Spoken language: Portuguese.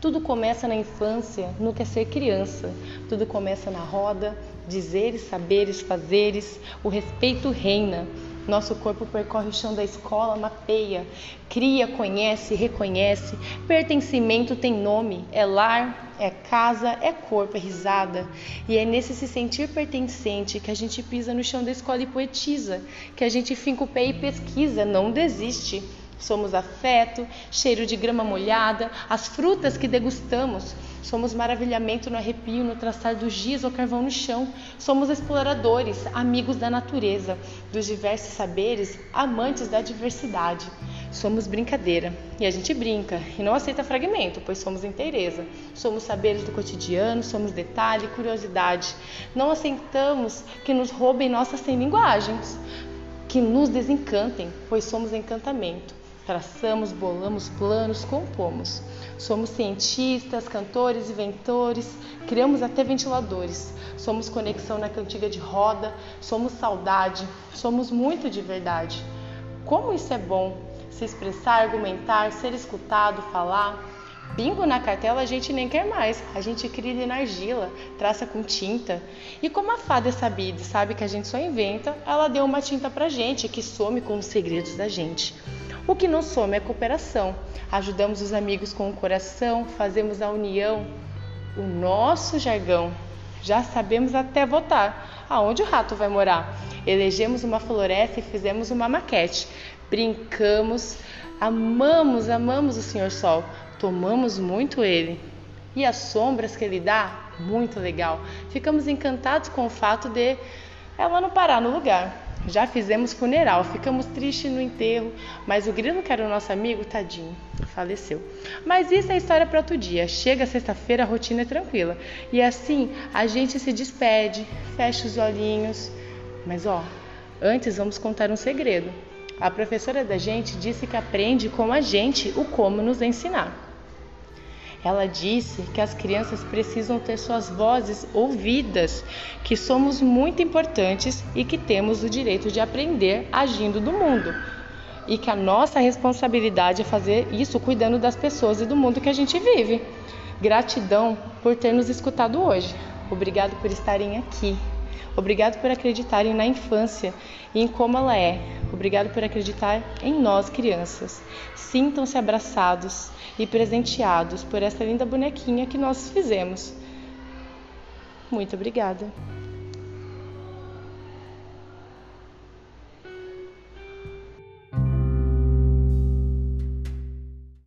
Tudo começa na infância, no que é ser criança. Tudo começa na roda, dizeres, saberes, fazeres. O respeito reina. Nosso corpo percorre o chão da escola, mapeia, cria, conhece, reconhece. Pertencimento tem nome, é lar, é casa, é corpo, é risada. E é nesse se sentir pertencente que a gente pisa no chão da escola e poetiza, que a gente finca o pé e pesquisa, não desiste. Somos afeto, cheiro de grama molhada, as frutas que degustamos. Somos maravilhamento no arrepio, no traçar do giz ou carvão no chão. Somos exploradores, amigos da natureza, dos diversos saberes, amantes da diversidade. Somos brincadeira e a gente brinca e não aceita fragmento, pois somos inteireza. Somos saberes do cotidiano, somos detalhe curiosidade. Não aceitamos que nos roubem nossas sem linguagens, que nos desencantem, pois somos encantamento. Traçamos, bolamos planos, compomos. Somos cientistas, cantores, inventores, criamos até ventiladores. Somos conexão na cantiga de roda, somos saudade, somos muito de verdade. Como isso é bom! Se expressar, argumentar, ser escutado, falar. Bingo na cartela a gente nem quer mais. A gente cria na argila, traça com tinta. E como a fada é sabida e sabe que a gente só inventa, ela deu uma tinta pra gente que some com os segredos da gente. O que não some é cooperação. Ajudamos os amigos com o coração, fazemos a união. O nosso jargão. Já sabemos até votar. Aonde o rato vai morar? Elegemos uma floresta e fizemos uma maquete. Brincamos, amamos, amamos o Senhor Sol. Tomamos muito ele. E as sombras que ele dá, muito legal. Ficamos encantados com o fato de ela não parar no lugar. Já fizemos funeral, ficamos tristes no enterro, mas o grilo que era o nosso amigo, tadinho, faleceu. Mas isso é história para outro dia. Chega sexta-feira, a rotina é tranquila. E assim, a gente se despede, fecha os olhinhos. Mas ó, antes vamos contar um segredo. A professora da gente disse que aprende com a gente o como nos ensinar. Ela disse que as crianças precisam ter suas vozes ouvidas, que somos muito importantes e que temos o direito de aprender agindo do mundo. E que a nossa responsabilidade é fazer isso cuidando das pessoas e do mundo que a gente vive. Gratidão por ter nos escutado hoje. Obrigado por estarem aqui. Obrigado por acreditarem na infância e em como ela é. Obrigado por acreditar em nós, crianças. Sintam-se abraçados e presenteados por essa linda bonequinha que nós fizemos. Muito obrigada.